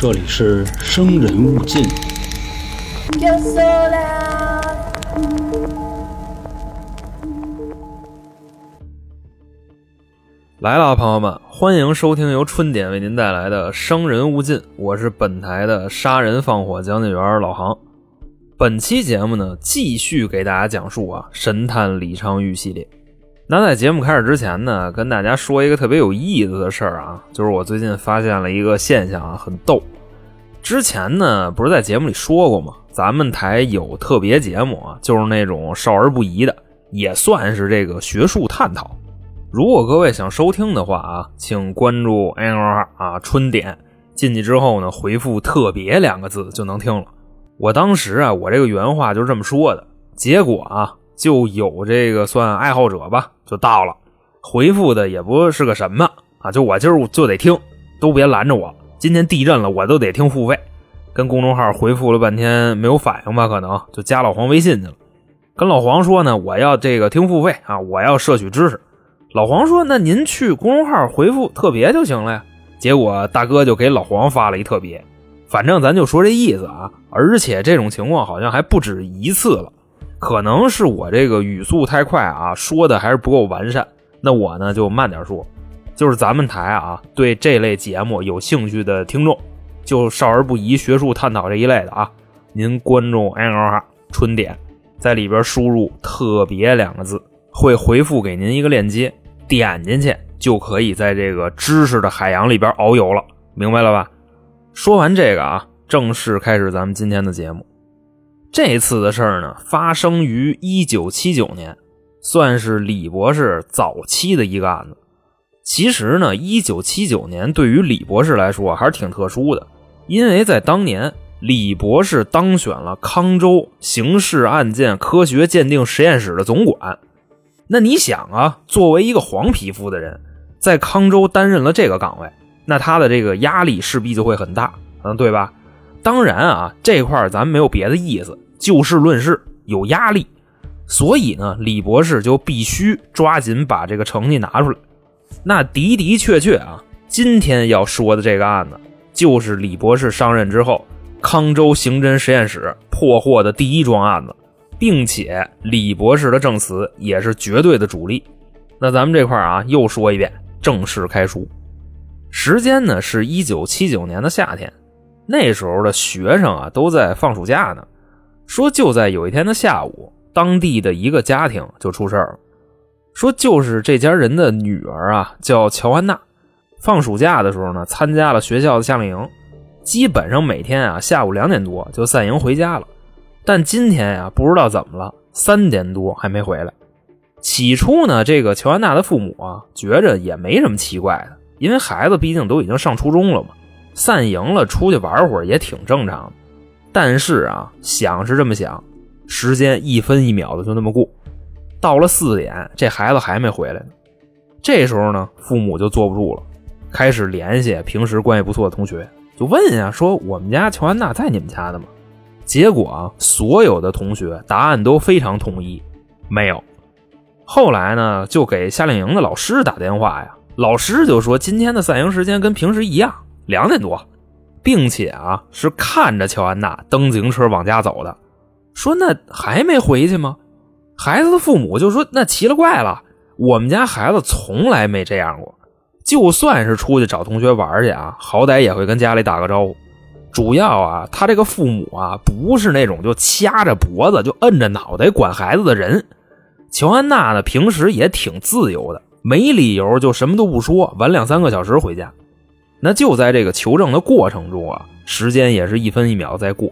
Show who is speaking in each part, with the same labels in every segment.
Speaker 1: 这里是生人勿近。
Speaker 2: Yo sola.
Speaker 3: 来了，朋友们，欢迎收听由春点为您带来的《生人勿近》，我是本台的杀人放火讲解员老航。本期节目呢，继续给大家讲述啊神探李昌钰系列。那在节目开始之前呢，跟大家说一个特别有意思的事儿啊，就是我最近发现了一个现象啊，很逗。之前呢，不是在节目里说过吗？咱们台有特别节目啊，就是那种少儿不宜的，也算是这个学术探讨。如果各位想收听的话啊，请关注 N R 啊春点，进去之后呢，回复“特别”两个字就能听了。我当时啊，我这个原话就是这么说的，结果啊，就有这个算爱好者吧，就到了，回复的也不是个什么啊，就我今儿就得听，都别拦着我，今天地震了，我都得听付费。跟公众号回复了半天没有反应吧，可能就加老黄微信去了，跟老黄说呢，我要这个听付费啊，我要摄取知识。老黄说：“那您去公众号回复特别就行了呀。”结果大哥就给老黄发了一特别，反正咱就说这意思啊。而且这种情况好像还不止一次了，可能是我这个语速太快啊，说的还是不够完善。那我呢就慢点说，就是咱们台啊，对这类节目有兴趣的听众，就少儿不宜、学术探讨这一类的啊，您关注 N L 春点，在里边输入“特别”两个字。会回复给您一个链接，点进去就可以在这个知识的海洋里边遨游了，明白了吧？说完这个啊，正式开始咱们今天的节目。这次的事儿呢，发生于一九七九年，算是李博士早期的一个案子。其实呢，一九七九年对于李博士来说还是挺特殊的，因为在当年，李博士当选了康州刑事案件科学鉴定实验室的总管。那你想啊，作为一个黄皮肤的人，在康州担任了这个岗位，那他的这个压力势必就会很大，嗯，对吧？当然啊，这块咱没有别的意思，就事论事，有压力，所以呢，李博士就必须抓紧把这个成绩拿出来。那的的确确啊，今天要说的这个案子，就是李博士上任之后，康州刑侦实验室破获的第一桩案子。并且李博士的证词也是绝对的主力。那咱们这块啊，又说一遍，正式开书。时间呢是一九七九年的夏天，那时候的学生啊都在放暑假呢。说就在有一天的下午，当地的一个家庭就出事了。说就是这家人的女儿啊，叫乔安娜，放暑假的时候呢，参加了学校的夏令营，基本上每天啊下午两点多就散营回家了。但今天呀，不知道怎么了，三点多还没回来。起初呢，这个乔安娜的父母啊，觉着也没什么奇怪的，因为孩子毕竟都已经上初中了嘛，散营了出去玩会儿也挺正常的。但是啊，想是这么想，时间一分一秒的就那么过，到了四点，这孩子还没回来呢。这时候呢，父母就坐不住了，开始联系平时关系不错的同学，就问呀，说我们家乔安娜在你们家的吗？结果啊，所有的同学答案都非常统一，没有。后来呢，就给夏令营的老师打电话呀，老师就说今天的散营时间跟平时一样，两点多，并且啊是看着乔安娜蹬自行车往家走的。说那还没回去吗？孩子的父母就说那奇了怪了，我们家孩子从来没这样过，就算是出去找同学玩去啊，好歹也会跟家里打个招呼。主要啊，他这个父母啊，不是那种就掐着脖子就摁着脑袋管孩子的人。乔安娜呢，平时也挺自由的，没理由就什么都不说，晚两三个小时回家。那就在这个求证的过程中啊，时间也是一分一秒在过。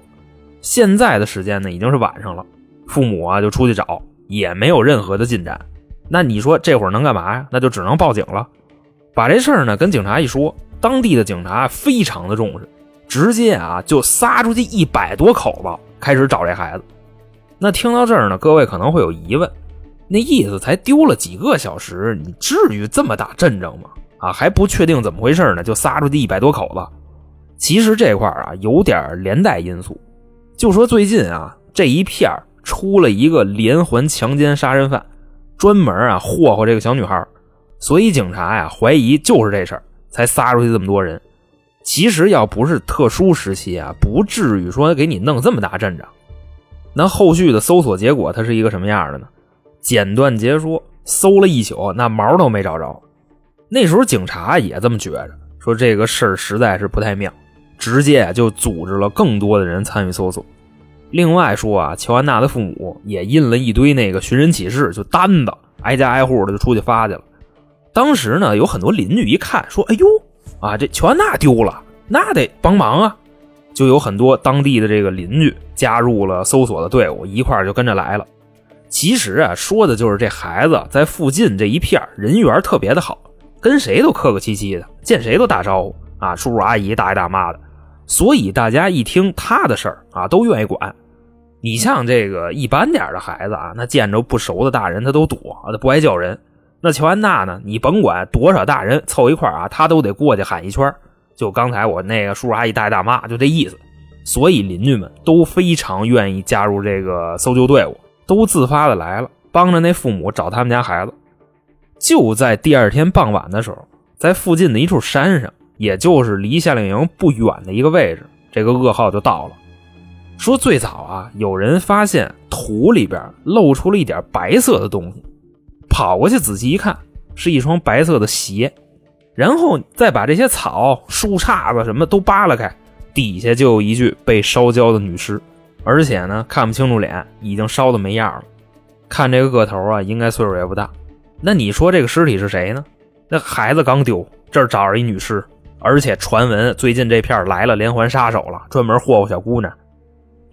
Speaker 3: 现在的时间呢，已经是晚上了，父母啊就出去找，也没有任何的进展。那你说这会儿能干嘛呀？那就只能报警了。把这事儿呢跟警察一说，当地的警察非常的重视。直接啊，就撒出去一百多口子，开始找这孩子。那听到这儿呢，各位可能会有疑问，那意思才丢了几个小时，你至于这么大阵仗吗？啊，还不确定怎么回事呢，就撒出去一百多口子。其实这块啊，有点连带因素。就说最近啊，这一片出了一个连环强奸杀人犯，专门啊霍霍这个小女孩，所以警察呀怀疑就是这事儿，才撒出去这么多人。其实要不是特殊时期啊，不至于说给你弄这么大阵仗。那后续的搜索结果，它是一个什么样的呢？简短截说，搜了一宿，那毛都没找着。那时候警察也这么觉着，说这个事儿实在是不太妙，直接就组织了更多的人参与搜索。另外说啊，乔安娜的父母也印了一堆那个寻人启事，就单子，挨家挨户的就出去发去了。当时呢，有很多邻居一看，说：“哎呦，啊，这乔安娜丢了，那得帮忙啊！”就有很多当地的这个邻居加入了搜索的队伍，一块就跟着来了。其实啊，说的就是这孩子在附近这一片人缘特别的好，跟谁都客客气气的，见谁都打招呼啊，叔叔阿姨、大爷大妈的。所以大家一听他的事儿啊，都愿意管。你像这个一般点的孩子啊，那见着不熟的大人他都躲，他不爱叫人。那乔安娜呢？你甭管多少大人凑一块啊，他都得过去喊一圈。就刚才我那个叔叔阿姨大爷大妈，就这意思。所以邻居们都非常愿意加入这个搜救队伍，都自发的来了，帮着那父母找他们家孩子。就在第二天傍晚的时候，在附近的一处山上，也就是离夏令营不远的一个位置，这个噩耗就到了。说最早啊，有人发现土里边露出了一点白色的东西。跑过去仔细一看，是一双白色的鞋，然后再把这些草、树杈子什么都扒拉开，底下就有一具被烧焦的女尸，而且呢看不清楚脸，已经烧的没样了。看这个个头啊，应该岁数也不大。那你说这个尸体是谁呢？那孩子刚丢，这儿找着一女尸，而且传闻最近这片来了连环杀手了，专门霍霍小姑娘。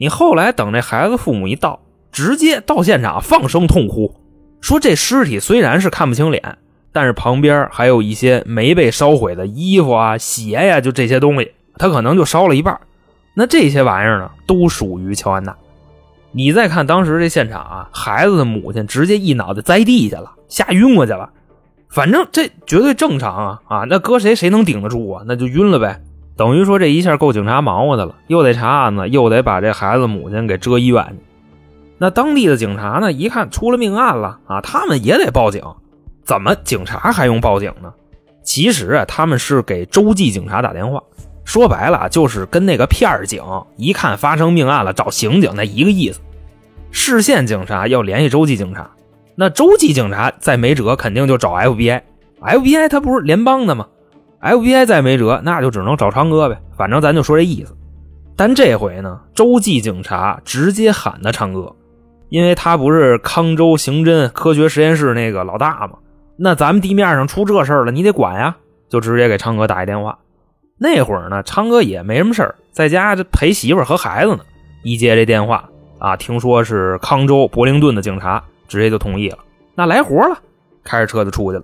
Speaker 3: 你后来等这孩子父母一到，直接到现场放声痛哭。说这尸体虽然是看不清脸，但是旁边还有一些没被烧毁的衣服啊、鞋呀，就这些东西，他可能就烧了一半。那这些玩意儿呢，都属于乔安娜。你再看当时这现场啊，孩子的母亲直接一脑袋栽地下了，吓晕过去了。反正这绝对正常啊啊！那搁谁谁能顶得住啊？那就晕了呗。等于说这一下够警察忙活的了，又得查案子，又得把这孩子母亲给遮医院去。那当地的警察呢？一看出了命案了啊，他们也得报警。怎么警察还用报警呢？其实啊，他们是给洲际警察打电话。说白了，就是跟那个片警一看发生命案了找刑警那一个意思。市县警察要联系洲际警察，那洲际警察再没辙，肯定就找 FBI。FBI 他不是联邦的吗？FBI 再没辙，那就只能找昌哥呗。反正咱就说这意思。但这回呢，洲际警察直接喊的昌哥。因为他不是康州刑侦科学实验室那个老大吗？那咱们地面上出这事儿了，你得管呀！就直接给昌哥打一电话。那会儿呢，昌哥也没什么事儿，在家这陪媳妇和孩子呢。一接这电话啊，听说是康州柏灵顿的警察，直接就同意了。那来活了，开着车就出去了。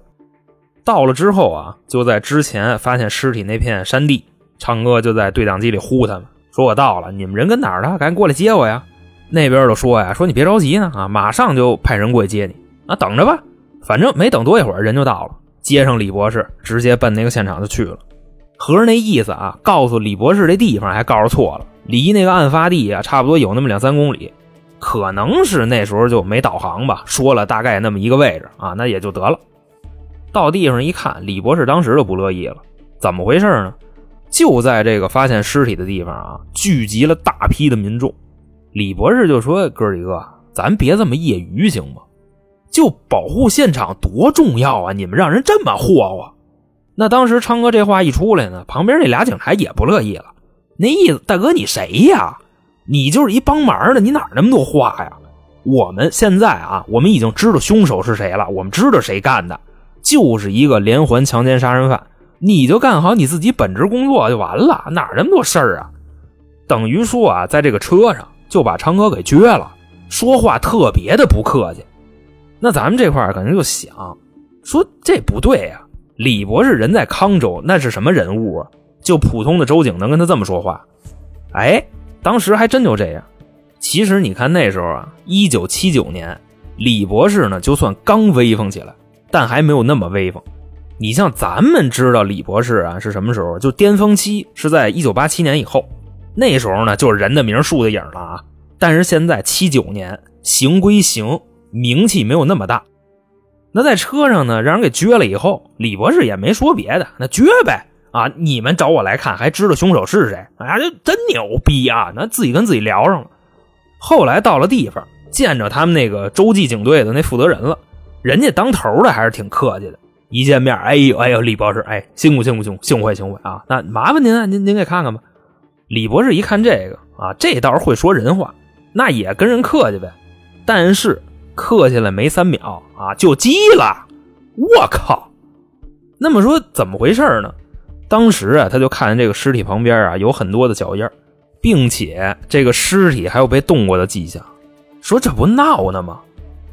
Speaker 3: 到了之后啊，就在之前发现尸体那片山地，昌哥就在对讲机里呼他们说：“我到了，你们人跟哪儿呢？赶紧过来接我呀！”那边就说呀，说你别着急呢啊，马上就派人过去接你啊，等着吧。反正没等多一会儿，人就到了，接上李博士，直接奔那个现场就去了。合着那意思啊，告诉李博士这地方还告诉错了，离那个案发地啊，差不多有那么两三公里，可能是那时候就没导航吧，说了大概那么一个位置啊，那也就得了。到地方一看，李博士当时就不乐意了，怎么回事呢？就在这个发现尸体的地方啊，聚集了大批的民众。李博士就说：“哥几个，咱别这么业余行吗？就保护现场多重要啊！你们让人这么霍霍。”那当时昌哥这话一出来呢，旁边那俩警察也不乐意了。那意思，大哥你谁呀？你就是一帮忙的，你哪那么多话呀？我们现在啊，我们已经知道凶手是谁了，我们知道谁干的，就是一个连环强奸杀人犯。你就干好你自己本职工作就完了，哪那么多事儿啊？等于说啊，在这个车上。就把昌哥给撅了，说话特别的不客气。那咱们这块儿肯定就想说这不对呀，李博士人在康州，那是什么人物啊？就普通的州警能跟他这么说话？哎，当时还真就这样。其实你看那时候啊，一九七九年，李博士呢就算刚威风起来，但还没有那么威风。你像咱们知道李博士啊是什么时候？就巅峰期是在一九八七年以后。那时候呢，就是人的名树的影了啊。但是现在七九年，行归行，名气没有那么大。那在车上呢，让人给撅了以后，李博士也没说别的，那撅呗啊！你们找我来看，还知道凶手是谁？哎呀，这真牛逼啊！那自己跟自己聊上了。后来到了地方，见着他们那个洲际警队的那负责人了，人家当头的还是挺客气的。一见面，哎呦哎呦，李博士，哎，辛苦辛苦辛苦，幸会幸会啊！那麻烦您啊，您您给看看吧。李博士一看这个啊，这倒是会说人话，那也跟人客气呗。但是客气了没三秒啊，就急了。我靠！那么说怎么回事呢？当时啊，他就看见这个尸体旁边啊有很多的脚印，并且这个尸体还有被动过的迹象。说这不闹呢吗？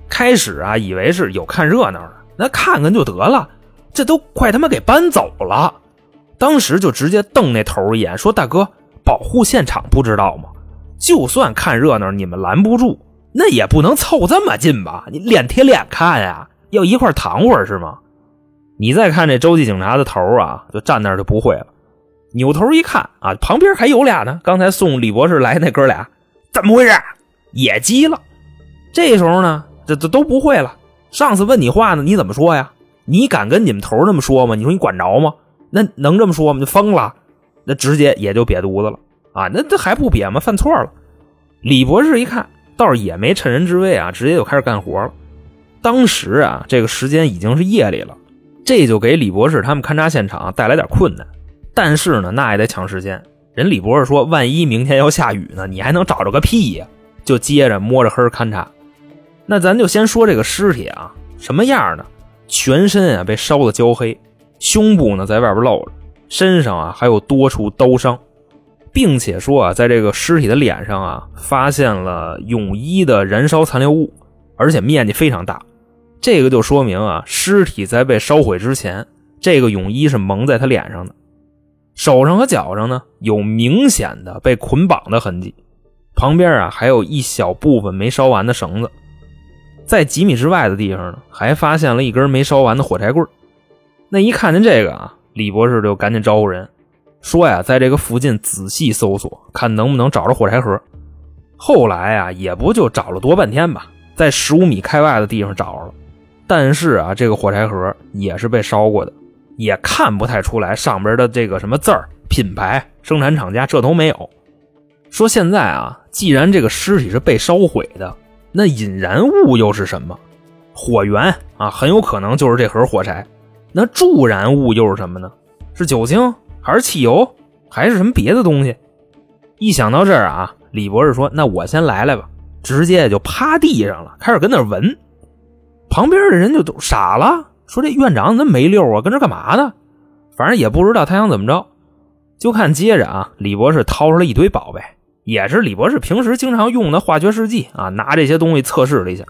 Speaker 3: 开始啊，以为是有看热闹的，那看看就得了。这都快他妈给搬走了。当时就直接瞪那头一眼，说：“大哥，保护现场不知道吗？就算看热闹，你们拦不住，那也不能凑这么近吧？你脸贴脸看呀，要一块躺会儿是吗？”你再看这洲际警察的头啊，就站那就不会了。扭头一看啊，旁边还有俩呢。刚才送李博士来那哥俩，怎么回事？也急了。这时候呢，这这都不会了。上次问你话呢，你怎么说呀？你敢跟你们头那么说吗？你说你管着吗？那能这么说吗？就疯了。那直接也就瘪犊子了啊！那这还不瘪吗？犯错了。李博士一看，倒是也没趁人之危啊，直接就开始干活了。当时啊，这个时间已经是夜里了。这就给李博士他们勘察现场带来点困难，但是呢，那也得抢时间。人李博士说：“万一明天要下雨呢？你还能找着个屁呀？”就接着摸着黑勘察。那咱就先说这个尸体啊，什么样呢？全身啊被烧得焦黑，胸部呢在外边露着，身上啊还有多处刀伤，并且说啊，在这个尸体的脸上啊发现了泳衣的燃烧残留物，而且面积非常大。这个就说明啊，尸体在被烧毁之前，这个泳衣是蒙在他脸上的，手上和脚上呢有明显的被捆绑的痕迹，旁边啊还有一小部分没烧完的绳子，在几米之外的地方呢还发现了一根没烧完的火柴棍。那一看见这个啊，李博士就赶紧招呼人，说呀，在这个附近仔细搜索，看能不能找着火柴盒。后来啊，也不就找了多半天吧，在十五米开外的地方找着了。但是啊，这个火柴盒也是被烧过的，也看不太出来上边的这个什么字儿、品牌、生产厂家，这都没有。说现在啊，既然这个尸体是被烧毁的，那引燃物又是什么？火源啊，很有可能就是这盒火柴。那助燃物又是什么呢？是酒精还是汽油，还是什么别的东西？一想到这儿啊，李博士说：“那我先来来吧。”直接就趴地上了，开始跟那闻。旁边的人就都傻了，说这院长那没溜啊，跟这干嘛呢？反正也不知道他想怎么着。就看接着啊，李博士掏出了一堆宝贝，也是李博士平时经常用的化学试剂啊，拿这些东西测试了一下，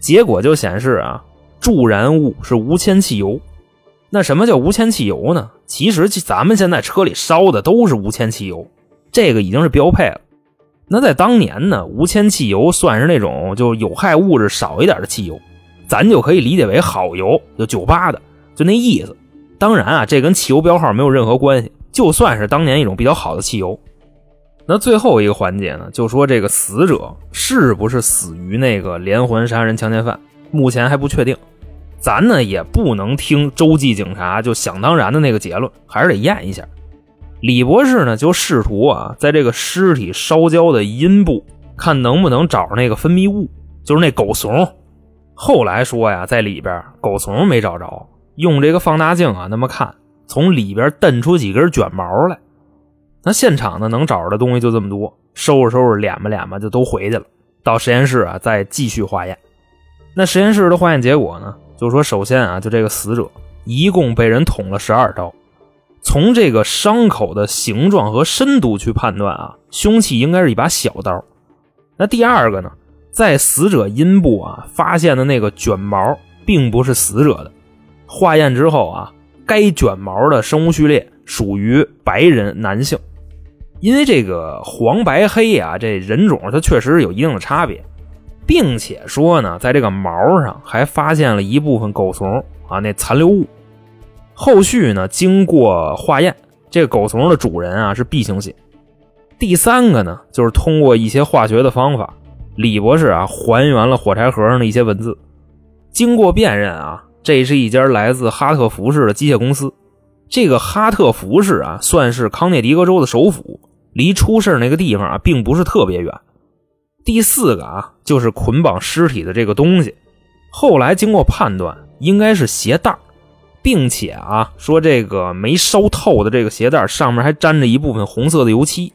Speaker 3: 结果就显示啊，助燃物是无铅汽油。那什么叫无铅汽油呢？其实咱们现在车里烧的都是无铅汽油，这个已经是标配了。那在当年呢，无铅汽油算是那种就有害物质少一点的汽油。咱就可以理解为好油，就酒吧的，就那意思。当然啊，这跟汽油标号没有任何关系，就算是当年一种比较好的汽油。那最后一个环节呢，就说这个死者是不是死于那个连环杀人强奸犯，目前还不确定。咱呢也不能听洲际警察就想当然的那个结论，还是得验一下。李博士呢就试图啊，在这个尸体烧焦的阴部，看能不能找那个分泌物，就是那狗怂。后来说呀，在里边狗怂没找着，用这个放大镜啊那么看，从里边蹬出几根卷毛来。那现场呢能找着的东西就这么多，收拾收拾敛吧敛吧就都回去了。到实验室啊再继续化验。那实验室的化验结果呢，就说首先啊就这个死者一共被人捅了十二刀，从这个伤口的形状和深度去判断啊，凶器应该是一把小刀。那第二个呢？在死者阴部啊发现的那个卷毛，并不是死者的。化验之后啊，该卷毛的生物序列属于白人男性。因为这个黄白黑啊，这人种它确实有一定的差别，并且说呢，在这个毛上还发现了一部分狗怂啊那残留物。后续呢，经过化验，这个狗怂的主人啊是 B 型血。第三个呢，就是通过一些化学的方法。李博士啊，还原了火柴盒上的一些文字。经过辨认啊，这是一家来自哈特福市的机械公司。这个哈特福市啊，算是康涅狄格州的首府，离出事那个地方啊，并不是特别远。第四个啊，就是捆绑尸体的这个东西，后来经过判断，应该是鞋带并且啊，说这个没烧透的这个鞋带上面还沾着一部分红色的油漆。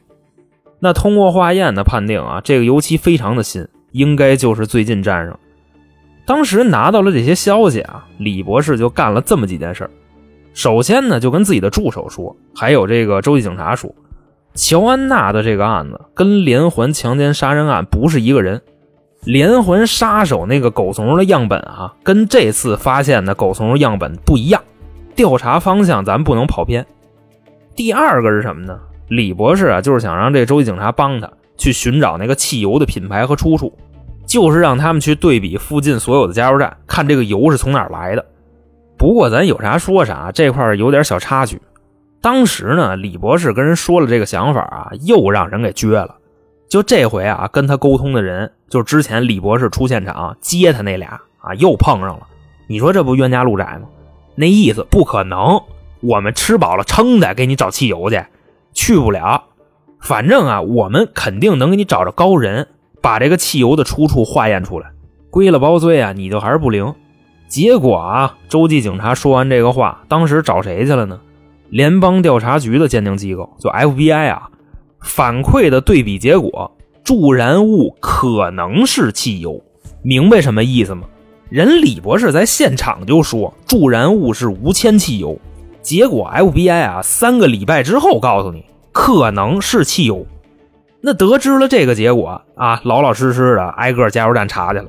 Speaker 3: 那通过化验的判定啊，这个油漆非常的新，应该就是最近沾上。当时拿到了这些消息啊，李博士就干了这么几件事儿首先呢，就跟自己的助手说，还有这个州际警察说。乔安娜的这个案子跟连环强奸杀人案不是一个人，连环杀手那个狗怂的样本啊，跟这次发现的狗怂样本不一样，调查方向咱不能跑偏。第二个是什么呢？李博士啊，就是想让这州际警察帮他去寻找那个汽油的品牌和出处，就是让他们去对比附近所有的加油站，看这个油是从哪儿来的。不过咱有啥说啥，这块有点小插曲。当时呢，李博士跟人说了这个想法啊，又让人给撅了。就这回啊，跟他沟通的人，就是之前李博士出现场接他那俩啊，又碰上了。你说这不冤家路窄吗？那意思不可能，我们吃饱了撑的给你找汽油去，去不了。反正啊，我们肯定能给你找着高人，把这个汽油的出处化验出来。归了包罪啊，你就还是不灵。结果啊，洲际警察说完这个话，当时找谁去了呢？联邦调查局的鉴定机构，就 FBI 啊，反馈的对比结果，助燃物可能是汽油，明白什么意思吗？人李博士在现场就说助燃物是无铅汽油，结果 FBI 啊，三个礼拜之后告诉你可能是汽油。那得知了这个结果啊，老老实实的挨个加油站查去了，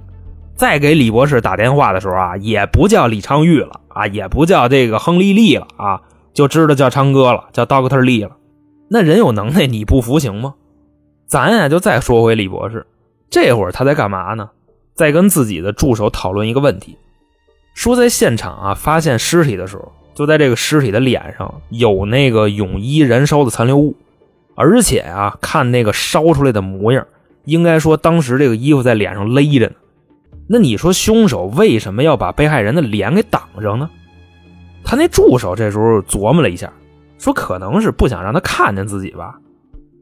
Speaker 3: 再给李博士打电话的时候啊，也不叫李昌钰了啊，也不叫这个亨利利了啊。就知道叫昌哥了，叫 Doctor Lee 了。那人有能耐，你不服行吗？咱呀就再说回李博士，这会儿他在干嘛呢？在跟自己的助手讨论一个问题，说在现场啊发现尸体的时候，就在这个尸体的脸上有那个泳衣燃烧的残留物，而且啊看那个烧出来的模样，应该说当时这个衣服在脸上勒着呢。那你说凶手为什么要把被害人的脸给挡上呢？他那助手这时候琢磨了一下，说：“可能是不想让他看见自己吧，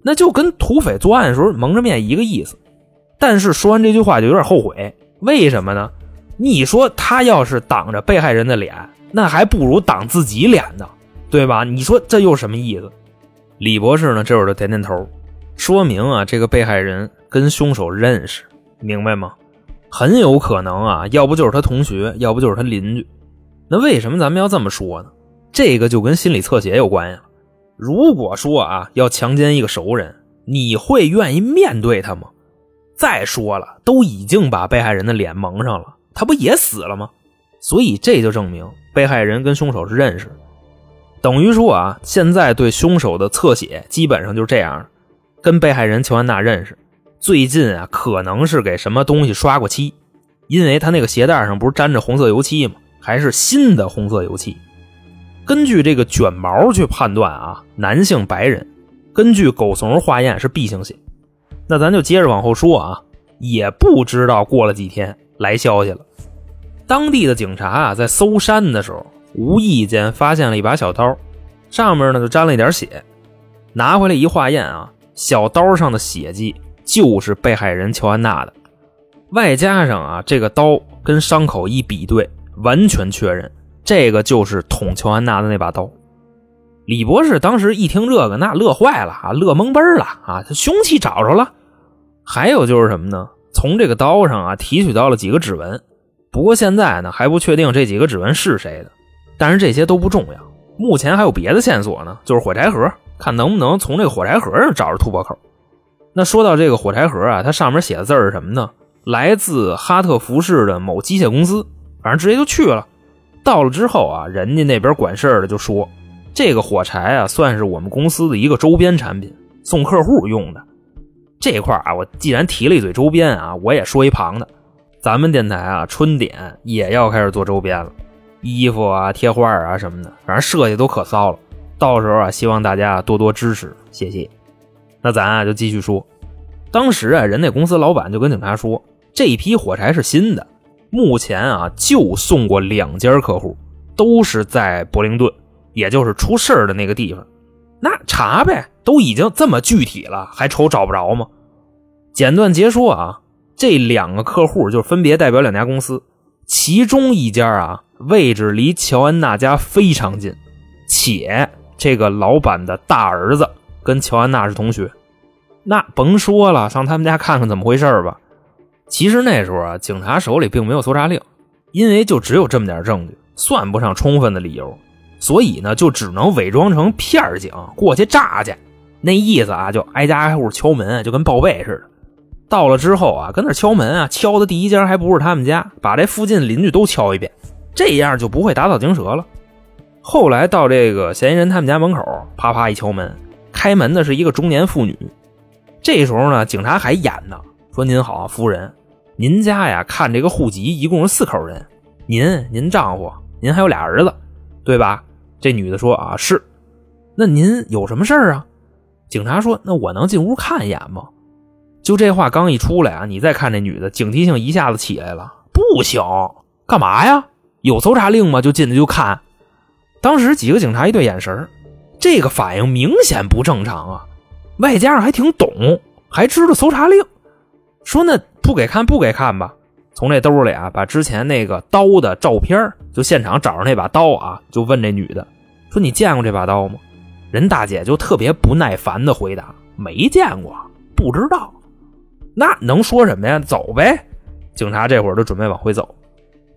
Speaker 3: 那就跟土匪作案的时候蒙着面一个意思。”但是说完这句话就有点后悔，为什么呢？你说他要是挡着被害人的脸，那还不如挡自己脸呢，对吧？你说这又什么意思？李博士呢，这会儿就点点头，说明啊，这个被害人跟凶手认识，明白吗？很有可能啊，要不就是他同学，要不就是他邻居。那为什么咱们要这么说呢？这个就跟心理侧写有关系了。如果说啊要强奸一个熟人，你会愿意面对他吗？再说了，都已经把被害人的脸蒙上了，他不也死了吗？所以这就证明被害人跟凶手是认识的，等于说啊，现在对凶手的侧写基本上就是这样：跟被害人乔安娜认识，最近啊可能是给什么东西刷过漆，因为他那个鞋带上不是沾着红色油漆吗？还是新的红色油漆。根据这个卷毛去判断啊，男性白人。根据狗怂化验是 B 型血。那咱就接着往后说啊，也不知道过了几天来消息了。当地的警察啊，在搜山的时候，无意间发现了一把小刀，上面呢就沾了一点血。拿回来一化验啊，小刀上的血迹就是被害人乔安娜的。外加上啊，这个刀跟伤口一比对。完全确认，这个就是捅乔安娜的那把刀。李博士当时一听这个，那乐坏了啊，乐懵奔了啊，他凶器找着了。还有就是什么呢？从这个刀上啊提取到了几个指纹，不过现在呢还不确定这几个指纹是谁的。但是这些都不重要，目前还有别的线索呢，就是火柴盒，看能不能从这个火柴盒上找着突破口。那说到这个火柴盒啊，它上面写的字是什么呢？来自哈特福市的某机械公司。反正直接就去了，到了之后啊，人家那边管事儿的就说，这个火柴啊，算是我们公司的一个周边产品，送客户用的。这块啊，我既然提了一嘴周边啊，我也说一旁的，咱们电台啊，春点也要开始做周边了，衣服啊、贴画啊什么的，反正设计都可骚了。到时候啊，希望大家多多支持，谢谢。那咱啊就继续说，当时啊，人那公司老板就跟警察说，这批火柴是新的。”。目前啊，就送过两家客户，都是在伯林顿，也就是出事儿的那个地方。那查呗，都已经这么具体了，还愁找不着吗？简短结说啊，这两个客户就分别代表两家公司，其中一家啊位置离乔安娜家非常近，且这个老板的大儿子跟乔安娜是同学。那甭说了，上他们家看看怎么回事吧。其实那时候啊，警察手里并没有搜查令，因为就只有这么点证据，算不上充分的理由，所以呢，就只能伪装成片警过去炸去。那意思啊，就挨家挨户敲门，就跟报备似的。到了之后啊，跟那敲门啊，敲的第一家还不是他们家，把这附近邻居都敲一遍，这样就不会打草惊蛇了。后来到这个嫌疑人他们家门口，啪啪一敲门，开门的是一个中年妇女。这时候呢，警察还演呢，说：“您好，夫人，您家呀，看这个户籍一共是四口人，您、您丈夫、您还有俩儿子，对吧？”这女的说：“啊，是。那您有什么事儿啊？”警察说：“那我能进屋看一眼吗？”就这话刚一出来啊，你再看这女的，警惕性一下子起来了。不行，干嘛呀？有搜查令吗？就进去就看。当时几个警察一对眼神这个反应明显不正常啊。外加上还挺懂，还知道搜查令，说那不给看不给看吧。从这兜里啊，把之前那个刀的照片，就现场找着那把刀啊，就问这女的，说你见过这把刀吗？人大姐就特别不耐烦的回答，没见过，不知道。那能说什么呀？走呗。警察这会儿就准备往回走，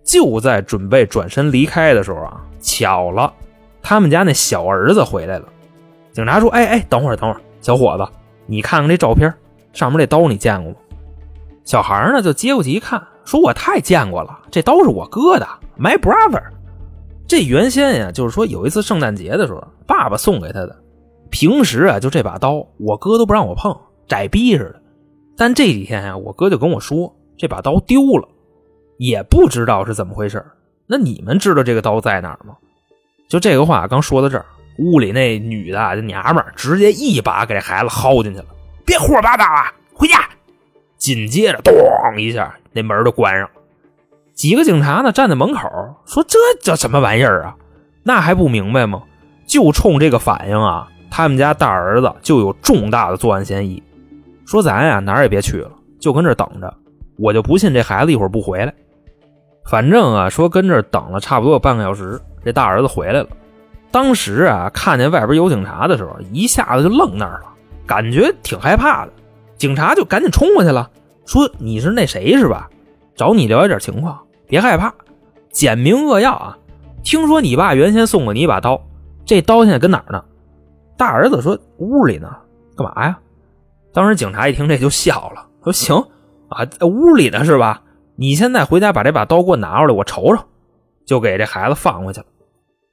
Speaker 3: 就在准备转身离开的时候啊，巧了，他们家那小儿子回来了。警察说：“哎哎，等会儿等会儿。”小伙子，你看看这照片，上面这刀你见过吗？小孩呢就接过去一看，说：“我太见过了，这刀是我哥的，my brother。这原先呀，就是说有一次圣诞节的时候，爸爸送给他的。平时啊，就这把刀，我哥都不让我碰，窄逼似的。但这几天呀，我哥就跟我说，这把刀丢了，也不知道是怎么回事。那你们知道这个刀在哪儿吗？就这个话刚说到这儿。”屋里那女的这娘们直接一把给这孩子薅进去了，别胡说八道啊，回家！紧接着，咚一下，那门就关上了。几个警察呢，站在门口说：“这叫什么玩意儿啊？那还不明白吗？就冲这个反应啊，他们家大儿子就有重大的作案嫌疑。说咱呀哪儿也别去了，就跟这等着。我就不信这孩子一会儿不回来。反正啊，说跟这等了差不多有半个小时，这大儿子回来了。”当时啊，看见外边有警察的时候，一下子就愣那儿了，感觉挺害怕的。警察就赶紧冲过去了，说：“你是那谁是吧？找你了解点情况，别害怕，简明扼要啊。听说你爸原先送过你一把刀，这刀现在跟哪儿呢？”大儿子说：“屋里呢。”干嘛呀？当时警察一听这就笑了，说：“行啊，屋里呢是吧？你现在回家把这把刀给我拿出来，我瞅瞅。”就给这孩子放回去了。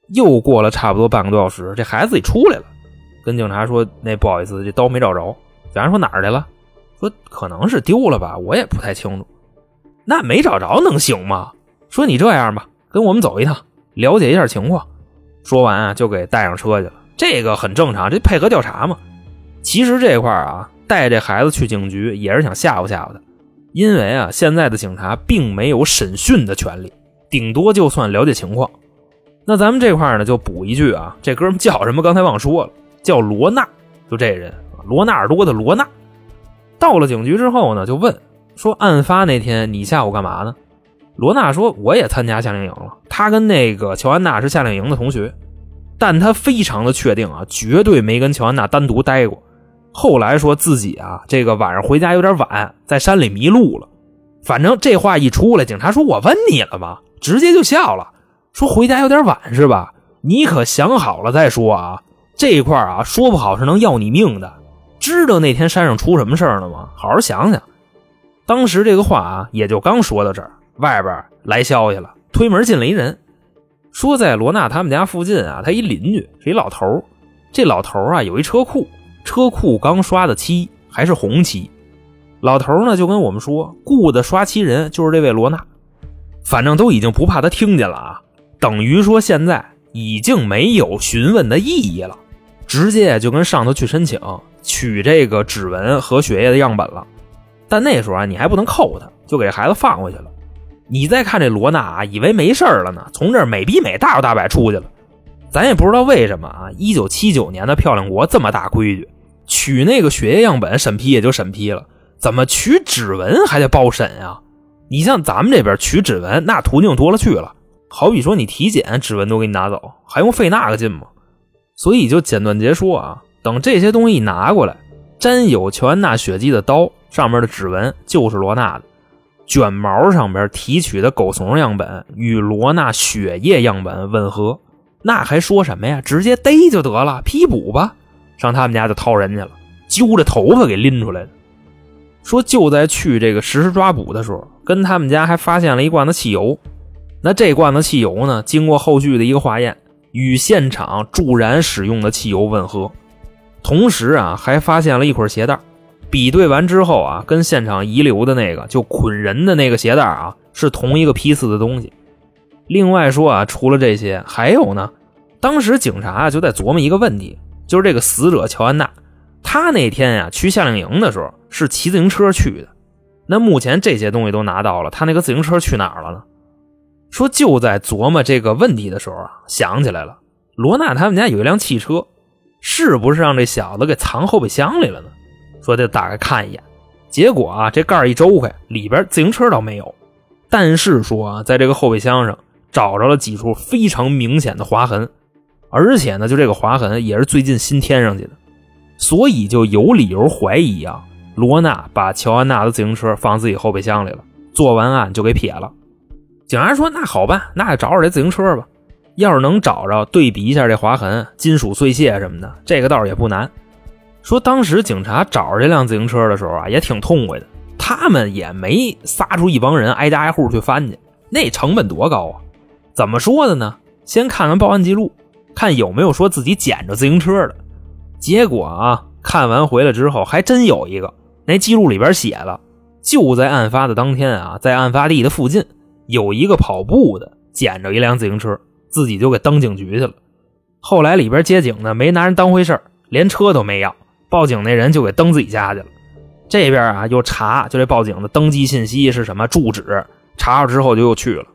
Speaker 3: 又过了差不多半个多小时，这孩子自己出来了，跟警察说：“那不好意思，这刀没找着。”警察说：“哪儿去了？”说：“可能是丢了吧，我也不太清楚。”那没找着能行吗？说你这样吧，跟我们走一趟，了解一下情况。说完啊，就给带上车去了。这个很正常，这配合调查嘛。其实这块啊，带这孩子去警局也是想吓唬吓唬他，因为啊，现在的警察并没有审讯的权利，顶多就算了解情况。那咱们这块呢，就补一句啊，这哥们叫什么？刚才忘说了，叫罗纳，就这人，罗纳尔多的罗纳。到了警局之后呢，就问说，案发那天你下午干嘛呢？罗纳说，我也参加夏令营了。他跟那个乔安娜是夏令营的同学，但他非常的确定啊，绝对没跟乔安娜单独待过。后来说自己啊，这个晚上回家有点晚，在山里迷路了。反正这话一出来，警察说我问你了吗？直接就笑了。说回家有点晚是吧？你可想好了再说啊！这一块啊，说不好是能要你命的。知道那天山上出什么事儿了吗？好好想想。当时这个话啊，也就刚说到这儿，外边来消息了，推门进来一人，说在罗娜他们家附近啊，他一邻居是一老头这老头啊，有一车库，车库刚刷的漆，还是红漆。老头呢就跟我们说，雇的刷漆人就是这位罗娜，反正都已经不怕他听见了啊。等于说现在已经没有询问的意义了，直接就跟上头去申请取这个指纹和血液的样本了。但那时候啊，你还不能扣他，就给孩子放回去了。你再看这罗娜啊，以为没事了呢，从这儿美逼美大摇大摆出去了。咱也不知道为什么啊，一九七九年的漂亮国这么大规矩，取那个血液样本审批也就审批了，怎么取指纹还得报审啊？你像咱们这边取指纹，那途径多了去了。好比说你体检，指纹都给你拿走，还用费那个劲吗？所以就简短截说啊，等这些东西一拿过来，沾有乔安娜血迹的刀上面的指纹就是罗娜的，卷毛上边提取的狗怂样本与罗娜血液样本吻合，那还说什么呀？直接逮就得了，批捕吧。上他们家就掏人去了，揪着头发给拎出来的。说就在去这个实施抓捕的时候，跟他们家还发现了一罐子汽油。那这罐子汽油呢，经过后续的一个化验，与现场助燃使用的汽油吻合。同时啊，还发现了一捆鞋带，比对完之后啊，跟现场遗留的那个就捆人的那个鞋带啊，是同一个批次的东西。另外说啊，除了这些，还有呢，当时警察啊就在琢磨一个问题，就是这个死者乔安娜，她那天呀去夏令营的时候是骑自行车去的。那目前这些东西都拿到了，她那个自行车去哪儿了呢？说就在琢磨这个问题的时候啊，想起来了，罗娜他们家有一辆汽车，是不是让这小子给藏后备箱里了呢？说得打开看一眼，结果啊，这盖一周开，里边自行车倒没有，但是说啊，在这个后备箱上找着了几处非常明显的划痕，而且呢，就这个划痕也是最近新添上去的，所以就有理由怀疑啊，罗娜把乔安娜的自行车放自己后备箱里了，做完案就给撇了。警察说：“那好办，那就找找这自行车吧。要是能找着，对比一下这划痕、金属碎屑什么的，这个倒是也不难。”说当时警察找着这辆自行车的时候啊，也挺痛快的。他们也没撒出一帮人挨家挨户去翻去，那成本多高啊？怎么说的呢？先看看报案记录，看有没有说自己捡着自行车的。结果啊，看完回来之后，还真有一个。那记录里边写了，就在案发的当天啊，在案发地的附近。有一个跑步的捡着一辆自行车，自己就给登警局去了。后来里边接警的没拿人当回事连车都没要，报警那人就给登自己家去了。这边啊又查，就这报警的登记信息是什么住址，查了之后就又去了。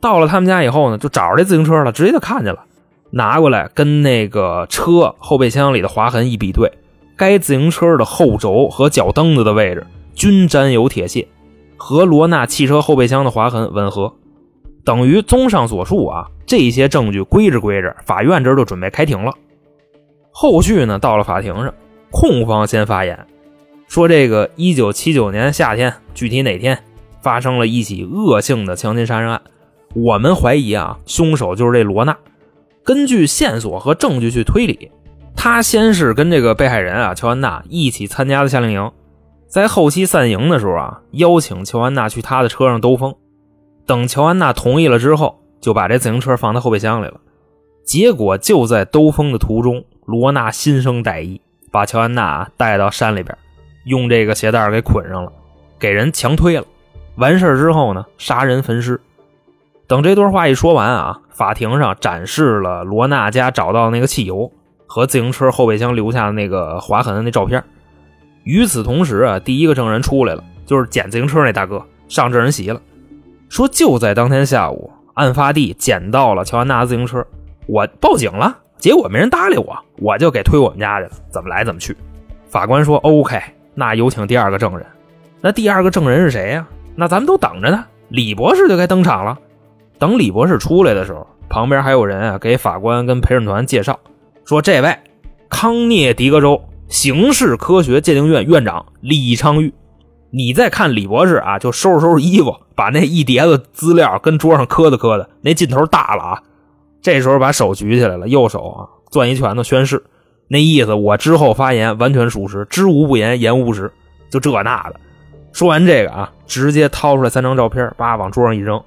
Speaker 3: 到了他们家以后呢，就找着这自行车了，直接就看见了，拿过来跟那个车后备箱里的划痕一比对，该自行车的后轴和脚蹬子的位置均沾有铁屑。和罗娜汽车后备箱的划痕吻合，等于综上所述啊，这些证据归着归着，法院这就准备开庭了。后续呢，到了法庭上，控方先发言，说这个一九七九年夏天，具体哪天发生了一起恶性的强奸杀人案，我们怀疑啊，凶手就是这罗娜。根据线索和证据去推理，他先是跟这个被害人啊乔安娜一起参加的夏令营。在后期散营的时候啊，邀请乔安娜去他的车上兜风。等乔安娜同意了之后，就把这自行车放在后备箱里了。结果就在兜风的途中，罗娜心生歹意，把乔安娜啊带到山里边，用这个鞋带给捆上了，给人强推了。完事之后呢，杀人焚尸。等这段话一说完啊，法庭上展示了罗娜家找到那个汽油和自行车后备箱留下的那个划痕的那照片。与此同时啊，第一个证人出来了，就是捡自行车那大哥上证人席了，说就在当天下午，案发地捡到了乔安娜的自行车，我报警了，结果没人搭理我，我就给推我们家去了，怎么来怎么去。法官说 OK，那有请第二个证人。那第二个证人是谁呀？那咱们都等着呢，李博士就该登场了。等李博士出来的时候，旁边还有人啊给法官跟陪审团介绍，说这位康涅狄格州。刑事科学鉴定院院长李昌钰，你再看李博士啊，就收拾收拾衣服，把那一叠子资料跟桌上磕的磕的，那劲头大了啊！这时候把手举起来了，右手啊攥一拳头宣誓，那意思我之后发言完全属实，知无不言，言无不实，就这那的。说完这个啊，直接掏出来三张照片，叭往桌上一扔。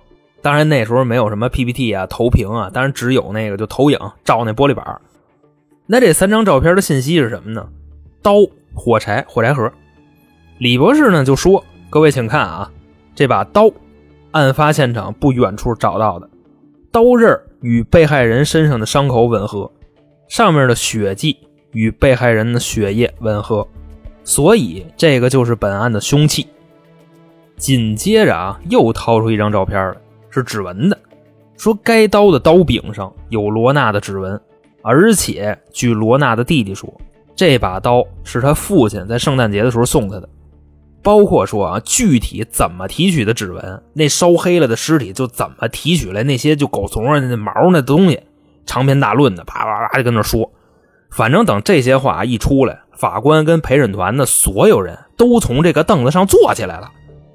Speaker 3: 当然那时候没有什么 PPT 啊、投屏啊，当然只有那个就投影照那玻璃板。那这三张照片的信息是什么呢？刀、火柴、火柴盒。李博士呢就说：“各位请看啊，这把刀，案发现场不远处找到的，刀刃与被害人身上的伤口吻合，上面的血迹与被害人的血液吻合，所以这个就是本案的凶器。”紧接着啊，又掏出一张照片来，是指纹的，说该刀的刀柄上有罗娜的指纹，而且据罗娜的弟弟说，这把刀是他父亲在圣诞节的时候送他的。包括说啊，具体怎么提取的指纹，那烧黑了的尸体就怎么提取来那些就狗怂上那毛那东西，长篇大论的啪啪啪就跟那说。反正等这些话一出来，法官跟陪审团的所有人都从这个凳子上坐起来了。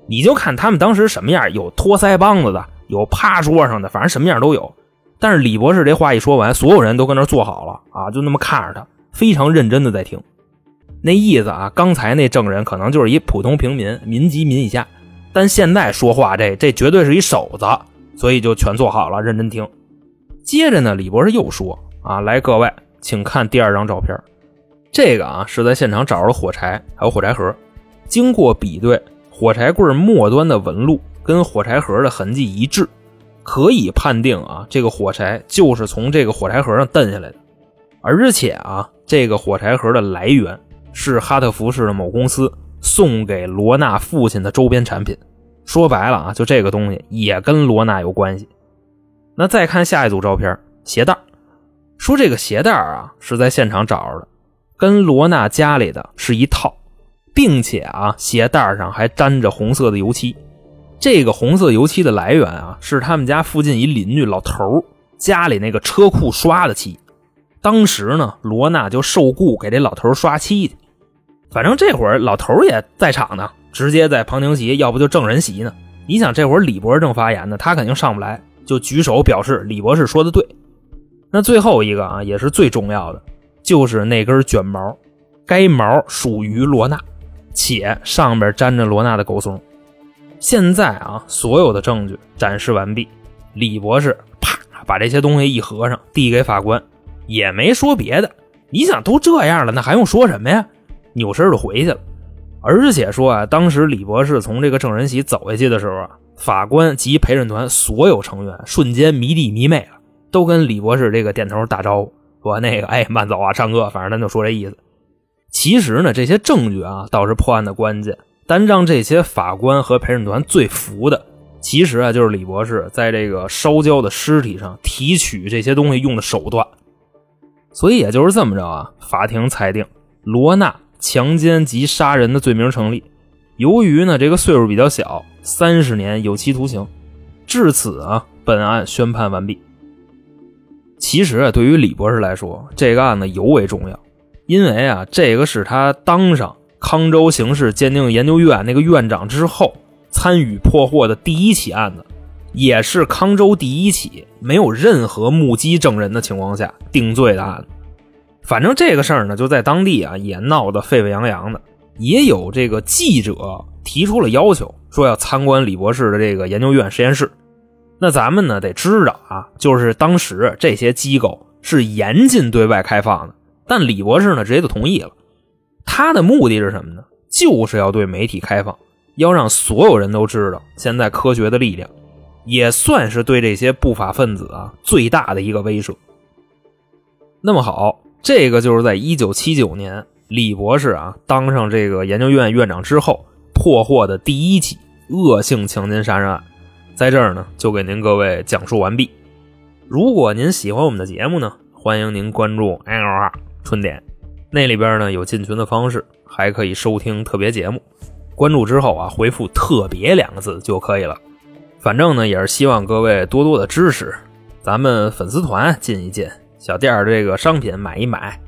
Speaker 3: 你就看他们当时什么样，有托腮帮子的，有趴桌上的，反正什么样都有。但是李博士这话一说完，所有人都跟那坐好了啊，就那么看着他，非常认真的在听。那意思啊，刚才那证人可能就是一普通平民，民级民以下，但现在说话这这绝对是一手子，所以就全坐好了，认真听。接着呢，李博士又说啊，来各位，请看第二张照片，这个啊是在现场找着火柴，还有火柴盒，经过比对，火柴棍末端的纹路跟火柴盒的痕迹一致，可以判定啊，这个火柴就是从这个火柴盒上蹬下来的，而且啊，这个火柴盒的来源。是哈特福市的某公司送给罗纳父亲的周边产品，说白了啊，就这个东西也跟罗纳有关系。那再看下一组照片，鞋带说这个鞋带啊是在现场找着的，跟罗纳家里的是一套，并且啊鞋带上还沾着红色的油漆。这个红色油漆的来源啊是他们家附近一邻居老头家里那个车库刷的漆，当时呢罗娜就受雇给这老头刷漆去。反正这会儿老头也在场呢，直接在旁听席，要不就证人席呢。你想这会儿李博士正发言呢，他肯定上不来，就举手表示李博士说的对。那最后一个啊，也是最重要的，就是那根卷毛，该毛属于罗娜，且上面沾着罗娜的狗松。现在啊，所有的证据展示完毕，李博士啪把这些东西一合上，递给法官，也没说别的。你想都这样了，那还用说什么呀？扭身就回去了，而且说啊，当时李博士从这个证人席走下去的时候啊，法官及陪审团所有成员瞬间迷弟迷妹了，都跟李博士这个点头打招呼，说那个哎慢走啊，唱歌，反正咱就说这意思。其实呢，这些证据啊倒是破案的关键，但让这些法官和陪审团最服的，其实啊就是李博士在这个烧焦的尸体上提取这些东西用的手段。所以也就是这么着啊，法庭裁定罗娜。强奸及杀人的罪名成立，由于呢这个岁数比较小，三十年有期徒刑。至此啊，本案宣判完毕。其实啊，对于李博士来说，这个案子尤为重要，因为啊，这个是他当上康州刑事鉴定研究院那个院长之后参与破获的第一起案子，也是康州第一起没有任何目击证人的情况下定罪的案子。反正这个事儿呢，就在当地啊也闹得沸沸扬扬的，也有这个记者提出了要求，说要参观李博士的这个研究院实验室。那咱们呢得知道啊，就是当时这些机构是严禁对外开放的，但李博士呢直接就同意了。他的目的是什么呢？就是要对媒体开放，要让所有人都知道现在科学的力量，也算是对这些不法分子啊最大的一个威慑。那么好。这个就是在一九七九年，李博士啊当上这个研究院院长之后破获的第一起恶性强奸杀人案，在这儿呢就给您各位讲述完毕。如果您喜欢我们的节目呢，欢迎您关注 L 二春点，那里边呢有进群的方式，还可以收听特别节目。关注之后啊，回复“特别”两个字就可以了。反正呢也是希望各位多多的支持，咱们粉丝团进一进。小店这个商品买一买，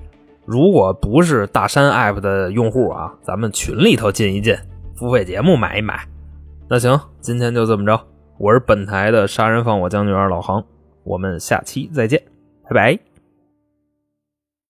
Speaker 3: 如果不是大山 app 的用户啊，咱们群里头进一进，付费节目买一买。那行，今天就这么着，我是本台的杀人放火将军老航，我们下期再见，拜拜。